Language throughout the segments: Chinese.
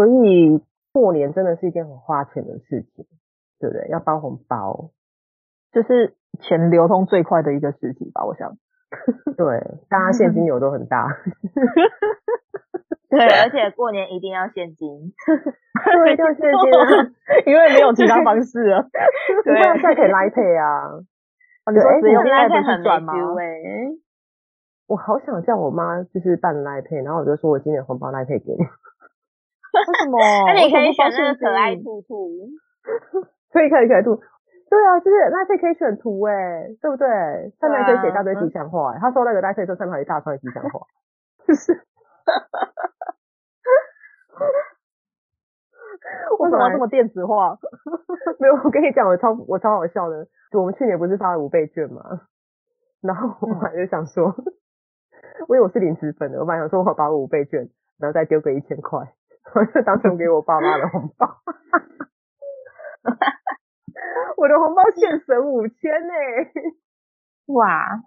所以过年真的是一件很花钱的事情，对不对？要包红包，就是钱流通最快的一个时期吧，我想。对，大家现金流都很大。对，而且过年一定要现金。对，要现金，因为没有其他方式了。对，现在可以 Line Pay 啊。哦，你说只用 Line Pay 很赚吗？我好想叫我妈就是办 Line Pay，然后我就说我今年红包 Line Pay 给你。为什么？那你可以选那个可爱兔兔，可以可以可爱兔。对啊，就是那这可以选图哎，对不对？上面可以写一大堆吉祥话。他说那个大家可以说上面有一大串吉祥话，就是。为什么这么电子化？没有，我跟你讲，我超我超好笑的。我们去年不是发了五倍券嘛，然后我还就想说，因为我是零食粉的，我本来想说我把我五倍券，然后再丢个一千块。我 就当成给我爸妈的红包，我的红包现省五千呢！哇，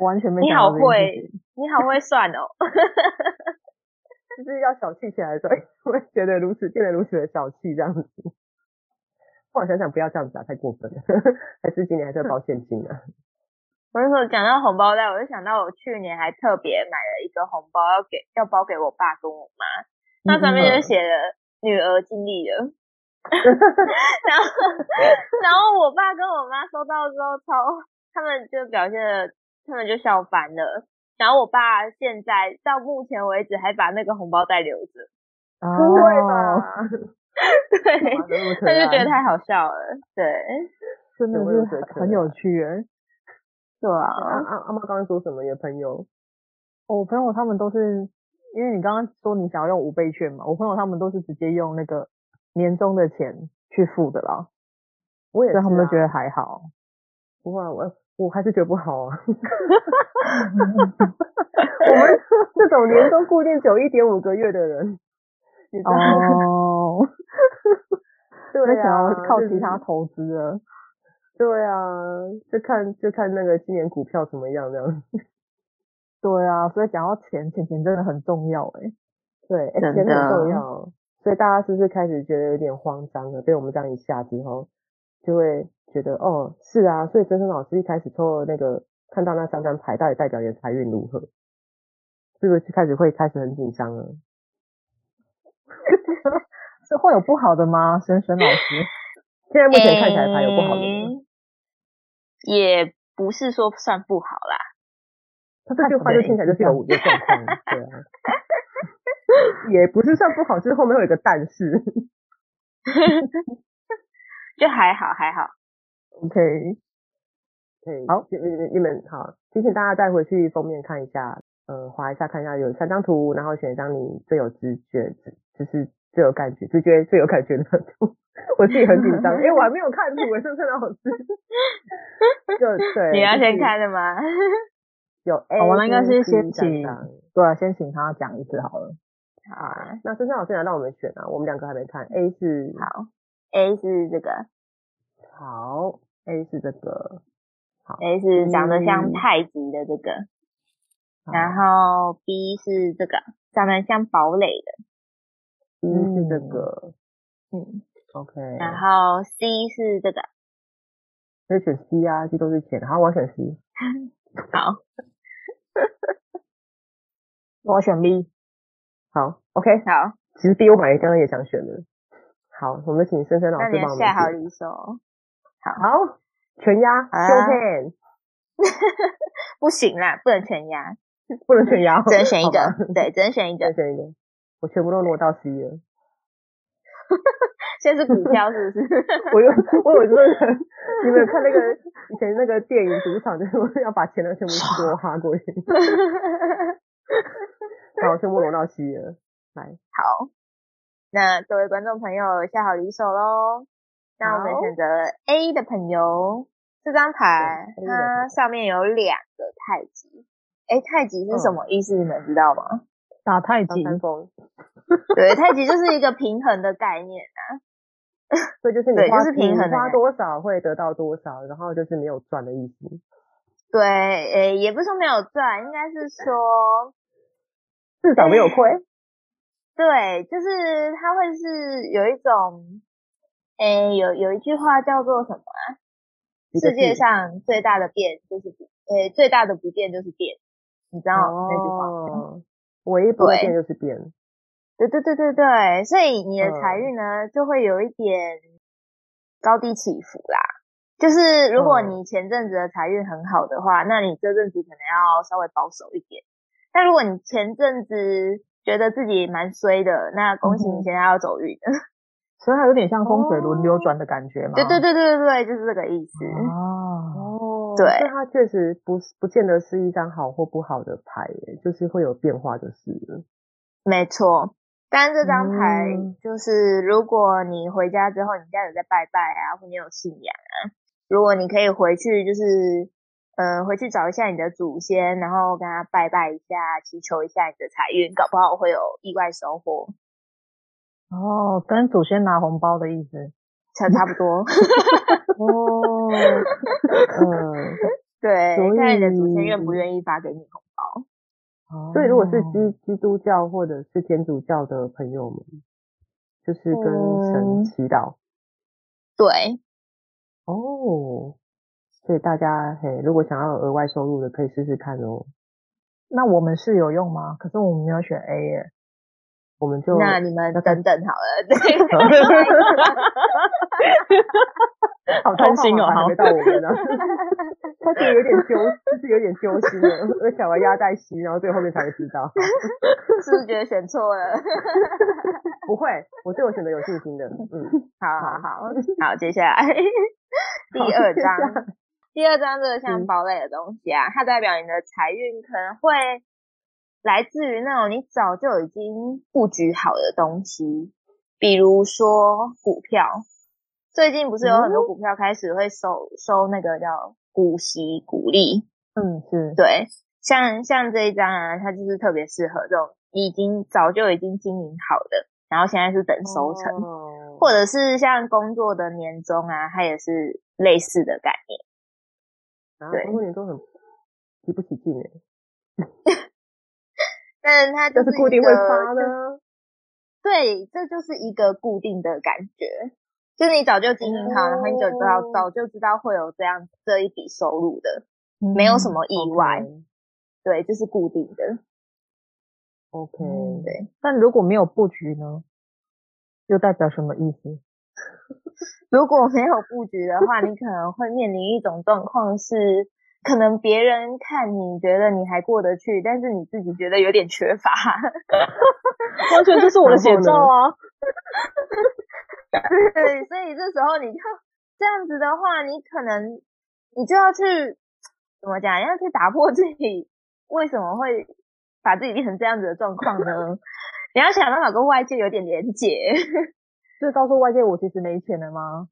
完全没你好会，你好会算哦！就是要小气起来的时候，我会觉得如此变得如此的小气这样子。后来想想不要这样子啊，太过分了，还是今年还是要包现金啊。我那时候讲到红包袋，我就想到我去年还特别买了一个红包，要给要包给我爸跟我妈。那上面就写了女儿尽力了，然后然后我爸跟我妈收到之后超，他们就表现的，他们就笑翻了。然后我爸现在到目前为止还把那个红包袋留着，不会吧？对，他就觉得太好笑了。对，真的是很有趣哎。对啊，阿阿阿妈刚刚说什么？有朋友？我朋友他们都是。因为你刚刚说你想要用五倍券嘛，我朋友他们都是直接用那个年终的钱去付的啦。我也是、啊，他们都觉得还好。不会，我我还是觉得不好啊。我们 这种年终固定久一点五个月的人，你知道吗？哦，对啊，想要靠其他投资了。对啊，就看就看那个今年股票怎么样这样。对啊，所以讲到钱，钱钱真的很重要哎、欸。对，钱很重要，所以大家是不是开始觉得有点慌张了？被我们这样一下之后，就会觉得哦，是啊。所以蓁蓁老师一开始抽了那个，看到那三张牌，到底代表你的财运如何？是不是开始会开始很紧张了？是会有不好的吗？蓁蓁老师，现在目前看起来牌有不好的吗？也不是说算不好啦。他这句话就听起来就是有五个状况，对啊，也不是算不好，就是后面会有一个但是，就还好还好，OK，好，你你你们好，提醒大家再回去封面看一下，呃，划一下看一下有三张图，然后选一张你最有直觉，就是最有感觉，直觉最有感觉的图。我自己很紧张，因为我还没有看图，我是不是老师，就对，你要先看的吗？有 A，我们应该是先请，对啊，先请他讲一次好了。好啊，那蓁蓁老师来让我们选啊，我们两个还没看。A 是好，A 是这个，好，A 是这个，好，A 是长得像太极的这个，然后。B 是这个，长得像堡垒的，B 是这个，嗯，OK，然后 C 是这个，可以选 C 啊，这都是钱，好，我要选 C，好。我选 B，好，OK，好。其实 B 我本来刚刚也想选的。好，我们请深深老师帮我们下好离手。好，好，全压，Show hand。不行啦，不能全压，不能全压，只能选一个。对，只能选一个，选一个。我全部都挪到 C 了。现在是股票是不是？我有，我有这个人，你们有看那个以前那个电影赌场，就是要把钱都全部都哈过去。好，全部挪到西了。来，好，那各位观众朋友下好离手喽。那我们选择 A 的朋友，这张牌它上面有两个太极。哎，太极是什么意思？嗯、你们知道吗？打太极。对，太极就是一个平衡的概念啊。所以就是你花就是平衡，花多少会得到多少，然后就是没有赚的意思。对，诶，也不是说没有赚，应该是说至少没有亏。对，就是它会是有一种，诶，有有一句话叫做什么啊？世界上最大的变就是，诶，最大的不变就是变。你知道那句话吗？唯一不变就是变。对对对对对，所以你的财运呢，就会有一点高低起伏啦。就是如果你前阵子的财运很好的话，那你这阵子可能要稍微保守一点。但如果你前阵子觉得自己蛮衰的，那恭喜你现在要走运。所以它有点像风水轮流转的感觉嘛。对对对对对，就是这个意思。哦，对，所以它确实不不见得是一张好或不好的牌，就是会有变化就是了。没错。但这张牌就是，如果你回家之后，你家有在拜拜啊，或你有信仰啊，如果你可以回去，就是，呃，回去找一下你的祖先，然后跟他拜拜一下，祈求一下你的财运，搞不好会有意外收获。哦，跟祖先拿红包的意思，差差不多。哦，嗯，对，看你的祖先愿不愿意发给你红包。所以，如果是基基督教或者是天主教的朋友们，就是跟神祈祷。对。哦。所以大家嘿，如果想要额外收入的，可以试试看哦。那我们是有用吗？可是我们没有选 A 耶。我们就那你们等等好了。对。好贪心哦，还没到我们呢。他觉得有点揪，就是有点揪心的。我想要压在心，然后最后面才会知道。是不是觉得选错了？不会，我对我选择有信心的。嗯，好好好，好，接下来第二章，第二章这个像堡垒的东西啊，它代表你的财运可能会来自于那种你早就已经布局好的东西，比如说股票。最近不是有很多股票开始会收收那个叫股息股利，嗯，是对，像像这一张啊，它就是特别适合这种已经早就已经经营好的，然后现在是等收成，哦、或者是像工作的年终啊，它也是类似的概念。啊、对，工作年终很提不起劲哎，但它就是，就是固定会发的，对，这就是一个固定的感觉。就是你早就经营好，然后你就知道，早就知道会有这样这一笔收入的，嗯、没有什么意外。Okay. 对，这、就是固定的。OK，对。但如果没有布局呢？又代表什么意思？如果没有布局的话，你可能会面临一种状况是，可能别人看你觉得你还过得去，但是你自己觉得有点缺乏。完全就是我的写照啊！对，所以这时候你就这样子的话，你可能你就要去怎么讲？要去打破自己为什么会把自己变成这样子的状况呢？你要想办法跟外界有点连结，就是告诉外界我其实没钱了吗？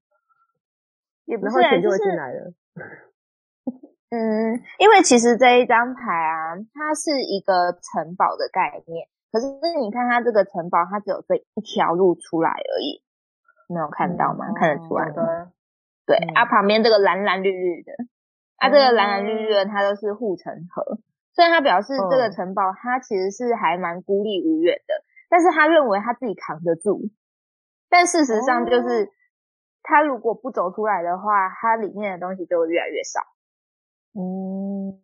也不是，钱就会进来了。嗯，因为其实这一张牌啊，它是一个城堡的概念，可是你看它这个城堡，它只有这一条路出来而已。没有看到吗？嗯、看得出来吗。嗯、对、嗯、啊，旁边这个蓝蓝绿绿的，啊，这个蓝蓝绿绿的，它都是护城河。虽然他表示这个城堡它其实是还蛮孤立无援的，但是他认为他自己扛得住。但事实上就是，他如果不走出来的话，它里面的东西就会越来越少。嗯，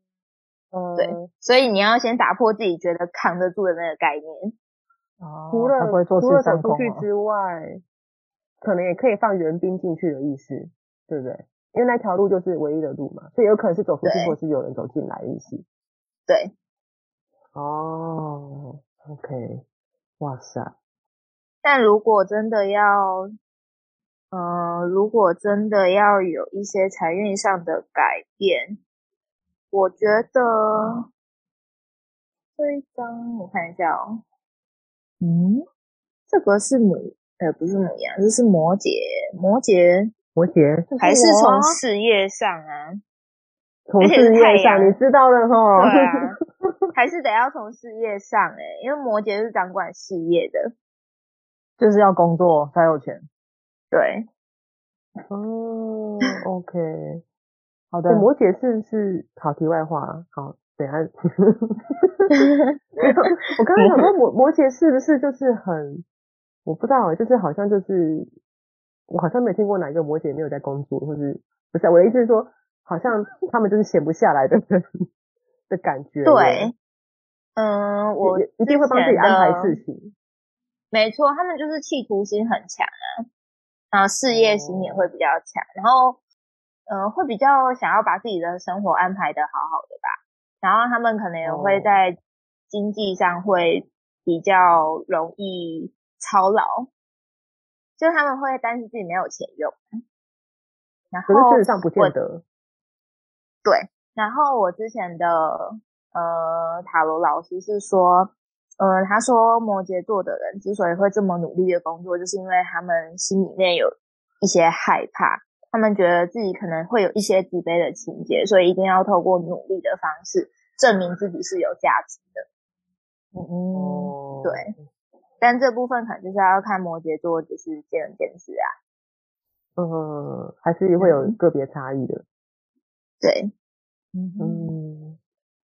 对，所以你要先打破自己觉得扛得住的那个概念。哦，除了除了走出去之外。可能也可以放援兵进去的意思，对不对？因为那条路就是唯一的路嘛，所以有可能是走出去，或是有人走进来的意思。对。哦，OK，哇塞！但如果真的要，呃，如果真的要有一些财运上的改变，我觉得这一张我看一下哦。嗯。这个是母，呃，不是母羊，这是摩羯，摩羯，摩羯，还是从事业上啊？从事业上，你知道了吼？对啊，还是得要从事业上诶、欸，因为摩羯是掌管事业的，就是要工作才有钱。对，哦，OK，好的。摩羯是不是？好，题外话，好，等下。我刚刚想说摩摩羯是不是就是很，我不知道，就是好像就是，我好像没听过哪一个摩羯没有在工作，或是不是？我的意思是说。好像他们就是闲不下来的人的感觉。对，嗯，我一定会帮自己安排事情。没错，他们就是企图心很强啊，然后事业心也会比较强，哦、然后，呃，会比较想要把自己的生活安排的好好的吧。然后他们可能也会在经济上会比较容易操劳，就他们会担心自己没有钱用。然后，上不见得。对，然后我之前的呃塔罗老师是说，呃，他说摩羯座的人之所以会这么努力的工作，就是因为他们心里面有一些害怕，他们觉得自己可能会有一些自卑的情节，所以一定要透过努力的方式证明自己是有价值的。嗯，对，但这部分可能就是要看摩羯座，就是见仁见智啊。嗯，还是会有个别差异的。对，嗯，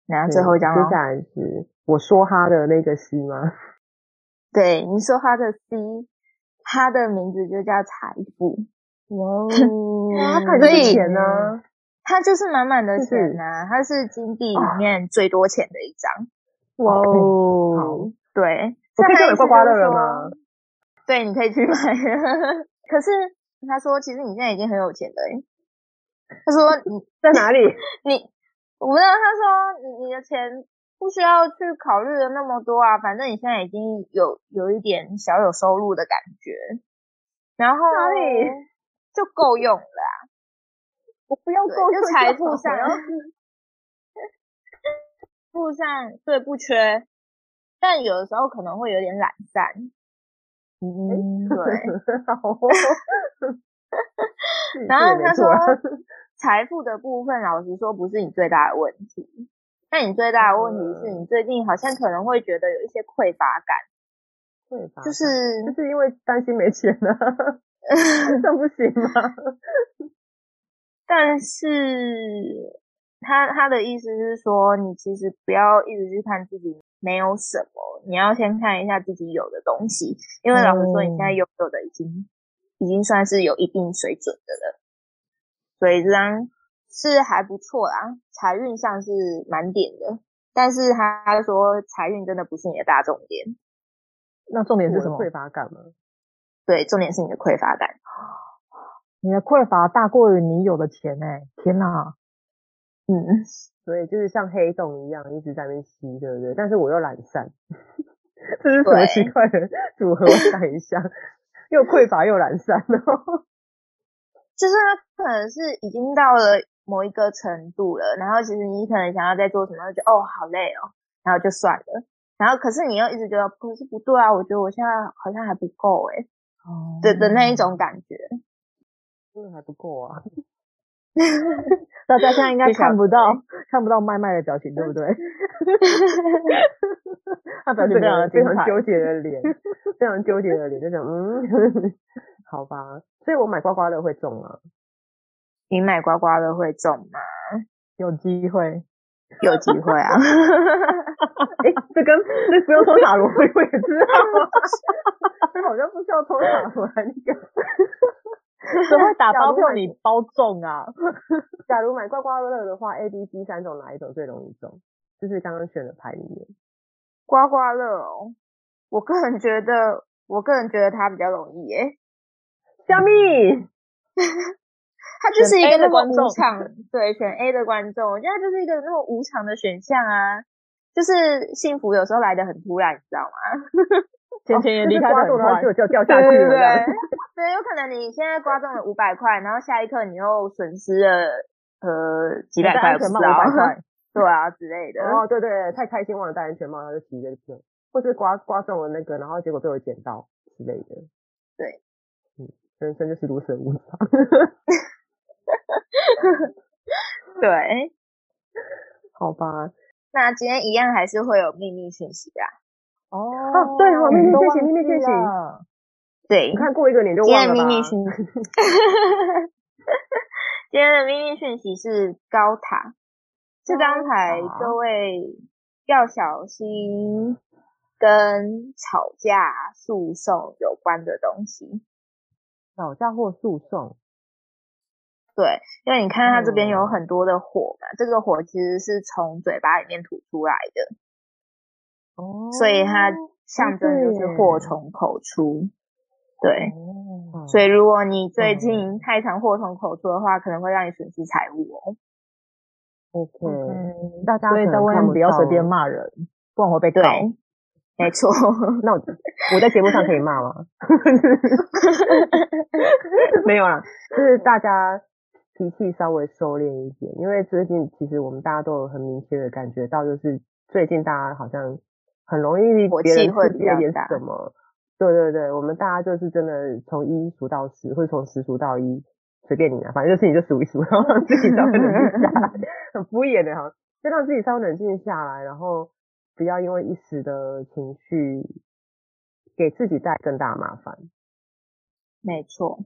然后最后讲，接下来是我说他的那个 C 吗？对，你说他的 C，他的名字就叫财富。哇哦，他很有钱呢，他就是满满的钱呐、啊，他是金币里面最多钱的一张。哇哦，对，我可以买刮刮乐了吗？对，你可以去买。可是他说，其实你现在已经很有钱了诶他说：“你 在哪里？你我不知道。他说你你的钱不需要去考虑的那么多啊，反正你现在已经有有一点小有收入的感觉，然后哪里就够用了啊。我不要够用，就财富上，富上对不缺，但有的时候可能会有点懒散。嗯，对。然后他说。”财富的部分，老实说不是你最大的问题。那你最大的问题是你最近好像可能会觉得有一些匮乏感。匮乏就是就是因为担心没钱了，这不行吗？但是他他的意思是说，你其实不要一直去看自己没有什么，你要先看一下自己有的东西。因为老实说，你现在拥有的已经、嗯、已经算是有一定水准的了。所以这张是还不错啦，财运上是满点的，但是他说财运真的不是你的大重点。那重点是什么？匮乏感吗？对，重点是你的匮乏感。你的匮乏大过于你有的钱诶、欸、天哪！嗯，所以就是像黑洞一样一直在那边吸，对不对？但是我又懒散，这是什么奇怪的组合？我想一下，又匮乏又懒散哦。就是他可能是已经到了某一个程度了，然后其实你可能想要再做什么，就哦好累哦，然后就算了。然后可是你又一直觉得可是不对啊，我觉得我现在好像还不够诶哦，的的那一种感觉，真的还不够啊。大家现在应该看不到看不到麦麦的表情，对不对？他表情非常非常纠结的脸，非常纠结的脸，就想嗯，好吧。所以我买刮刮乐会中吗？你买刮刮乐会中吗？有机会，有机会啊！哎、欸，这跟那不用抽塔罗，我也知道。这好像不需要抽塔罗来那个。只会打包票你包中啊？假如买刮刮乐的话，A、B、C 三种哪一种最容易中？就是刚刚选的牌里面，刮刮乐哦。我个人觉得，我个人觉得它比较容易耶。小蜜，它就是一个那么无常，对，选 A 的观众，我觉得它就是一个那么无常的选项啊，就是幸福有时候来的很突然，你知道吗？钱钱也离开的很快，就就掉下去了。对对 对，对，有可能你现在刮中了五百块，然后下一刻你又损失了呃几百块，不知道，对啊之类的。哦，对对，太开心忘了戴安全帽，然后就急着去，或是刮刮中了那个，然后结果被我捡到。之类的。对，嗯，人生就是如此无常。对，好吧。那今天一样还是会有秘密讯息的。哦，对哦，秘密讯息，秘密讯息。对，你看过一个年就忘了。今天的秘密讯息。今天的秘密讯息是高塔。这张牌，各位要小心跟吵架、诉讼有关的东西。吵架或诉讼。对，因为你看它这边有很多的火嘛，嗯、这个火其实是从嘴巴里面吐出来的。哦。所以它象征就是祸从口出。对。哦、所以如果你最近太常祸从口出的话，可能会让你损失财物哦。OK，大家所以在外面不要随便骂人，不然会被告。没错，那我我在节目上可以骂吗？没有啦，就是大家脾气稍微收敛一点，因为最近其实我们大家都有很明确的感觉到，就是最近大家好像很容易别人会憋点什么。对对对，我们大家就是真的从一数到十，或者从十数到一。随便你啊，反正就是你就数一数，然后让自己稍微冷静下来，很敷衍的哈，就让自己稍微冷静下来，然后不要因为一时的情绪给自己带来更大麻烦。没错，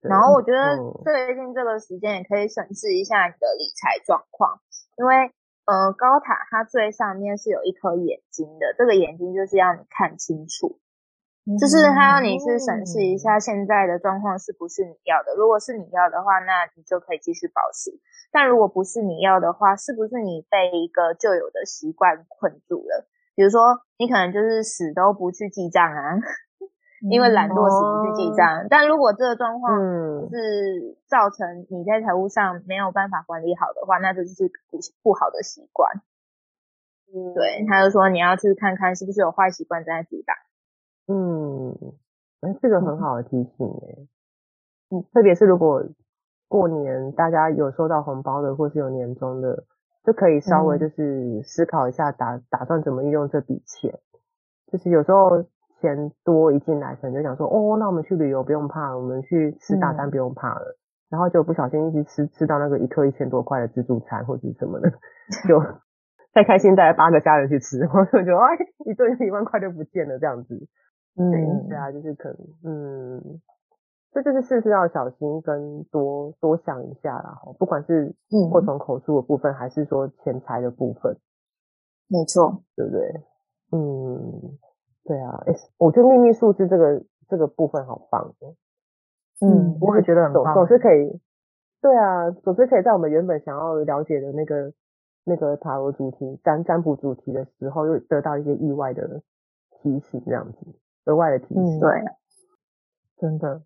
然后我觉得最近这个时间也可以审视一下你的理财状况，因为呃高塔它最上面是有一颗眼睛的，这个眼睛就是要你看清楚。就是他要你去审视一下现在的状况是不是你要的，如果是你要的话，那你就可以继续保持；但如果不是你要的话，是不是你被一个旧有的习惯困住了？比如说，你可能就是死都不去记账啊，因为懒惰死不去记账。但如果这个状况是造成你在财务上没有办法管理好的话，那这就是不不好的习惯。对，他就说你要去看看是不是有坏习惯在阻挡。嗯，哎，这个很好的提醒哎，嗯，特别是如果过年大家有收到红包的，或是有年终的，就可以稍微就是思考一下打打算怎么运用这笔钱。就是有时候钱多一进来，可能就想说，哦，那我们去旅游不用怕，我们去吃大餐不用怕了，然后就不小心一直吃吃到那个一克一千多块的自助餐或者什么的，就太开心带八个家人去吃，然后就觉得哎，一顿一万块就不见了这样子。嗯，对啊，就是可能，嗯，这就是事事要小心，跟多多想一下啦，哈，不管是祸从口出的部分，嗯、还是说钱财的部分，没错，对不对？嗯，对啊，哎，我觉得秘密数字这个这个部分好棒哦，嗯，我也觉得很棒，总是可以，对啊，总是可以在我们原本想要了解的那个那个塔罗主题占占卜主题的时候，又得到一些意外的提醒，这样子。额外的提醒，嗯、对，真的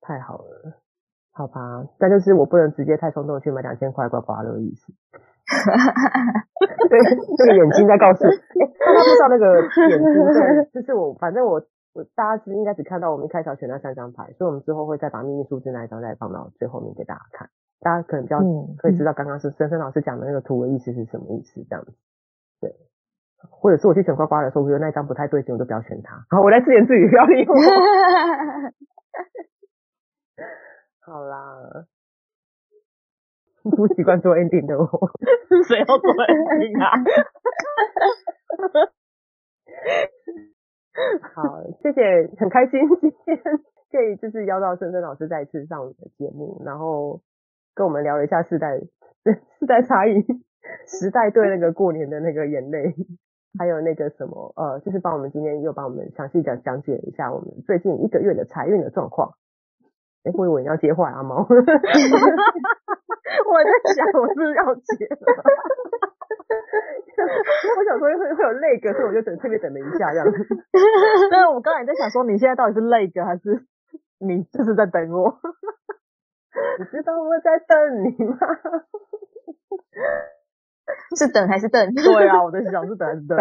太好了，好吧，但就是我不能直接太冲动去买两千块刮刮乐的意思。对，这个眼睛在告诉，哎、欸，大家不知道那个眼睛，对，就是我，反正我我大家是应该只看到我们一开场选那三张牌，所以我们之后会再把秘密数字那一张再放到最后面给大家看，大家可能比较可以知道刚刚是森森老师讲的那个图的意思是什么意思，这样子，对。或者是我去选刮刮的时候，我觉得那一张不太对劲，我就不要选它。好，我来自言自语，不要理我。好啦，不习惯做 ending 的我，谁要做 ending 啊？好，谢谢，很开心今天可以就是邀到深深老师再次上我们的节目，然后跟我们聊了一下世代世代差异，时代对那个过年的那个眼泪。还有那个什么，呃，就是帮我们今天又帮我们详细讲讲解了一下我们最近一个月的财运的状况。哎，我以为你要接话，阿猫，我在想我是不是要结了，我想说会会有那个，所以我就等特别等了一下这样子。对，我刚才在想说，你现在到底是那个还是你就是在等我？你知道我在等你吗？是等还是等？对啊，我在想是等还是等。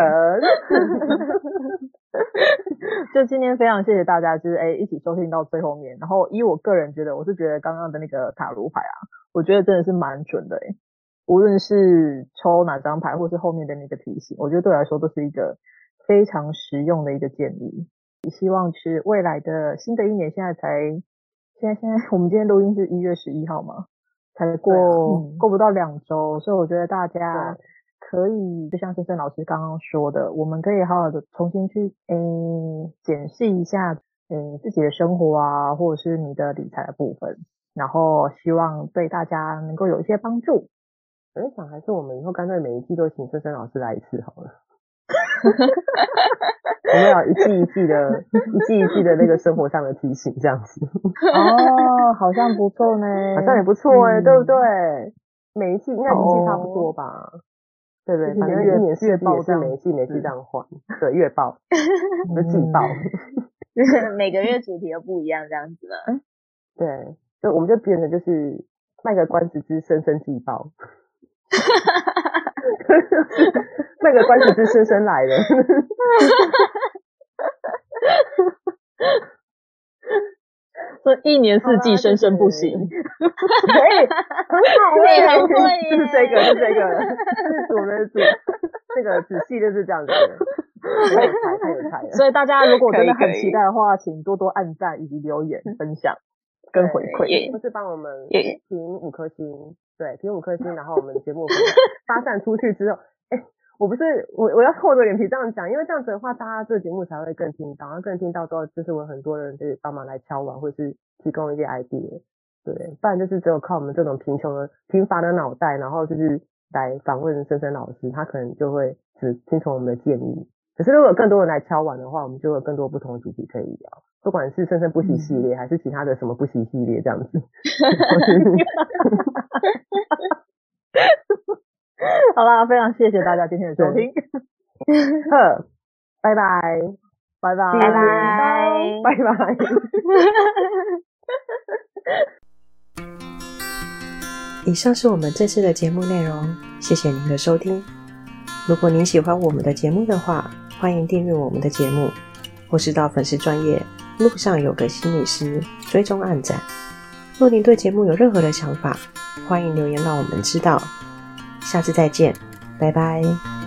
就今天非常谢谢大家，就是哎一起收听到最后面。然后以我个人觉得，我是觉得刚刚的那个塔罗牌啊，我觉得真的是蛮准的诶。无论是抽哪张牌，或是后面的那个提醒，我觉得对我来说都是一个非常实用的一个建议。也希望是未来的新的一年，现在才现在现在 我们今天录音是一月十一号嘛，才过、嗯、过不到两周，所以我觉得大家可以就像深深老师刚刚说的，我们可以好好的重新去诶检视一下诶自己的生活啊，或者是你的理财的部分，然后希望对大家能够有一些帮助。我在想，还是我们以后干脆每一季都请森森老师来一次好了。我们要一季一季的，一季一季的那个生活上的提醒，这样子。哦，好像不错呢，好像也不错哎、欸，嗯、对不对？每一季应该一季差不多吧？哦、对不对？反正一年四季也是每一季每一季这样换，对，月报和季报，每个月主题都不一样，这样子的。对，就我们就变成就是卖个关子之森森季报。那个关子之森森来了，说一年四季生生不息，哎，很好 哎，就是这个，就是这个，是主的主，这个仔细就是这样子。所以大家如果真的很期待的话，请多多按赞以及留言分享跟回馈，就是帮我们评五颗星，对，评五颗星，然后我们节目 发散出去之后。哎我不是我，我要厚着脸皮这样讲，因为这样子的话，大家这个节目才会更听到，然后更听到之后，就是我很多人就是帮忙来敲碗，或是提供一些 idea，对，不然就是只有靠我们这种贫穷的、贫乏的脑袋，然后就是来访问深深老师，他可能就会只听从我们的建议。可是如果有更多人来敲碗的话，我们就有更多不同的主题可以聊，不管是生生不息系列，还是其他的什么不息系列这样子。好啦，非常谢谢大家今天的收听。呵，拜拜，拜拜，拜拜，拜拜。以上是我们这次的节目内容，谢谢您的收听。如果您喜欢我们的节目的话，欢迎订阅我们的节目，或是到粉丝专业路上有个心理师追踪暗赞。若您对节目有任何的想法，欢迎留言让我们知道。下次再见，拜拜。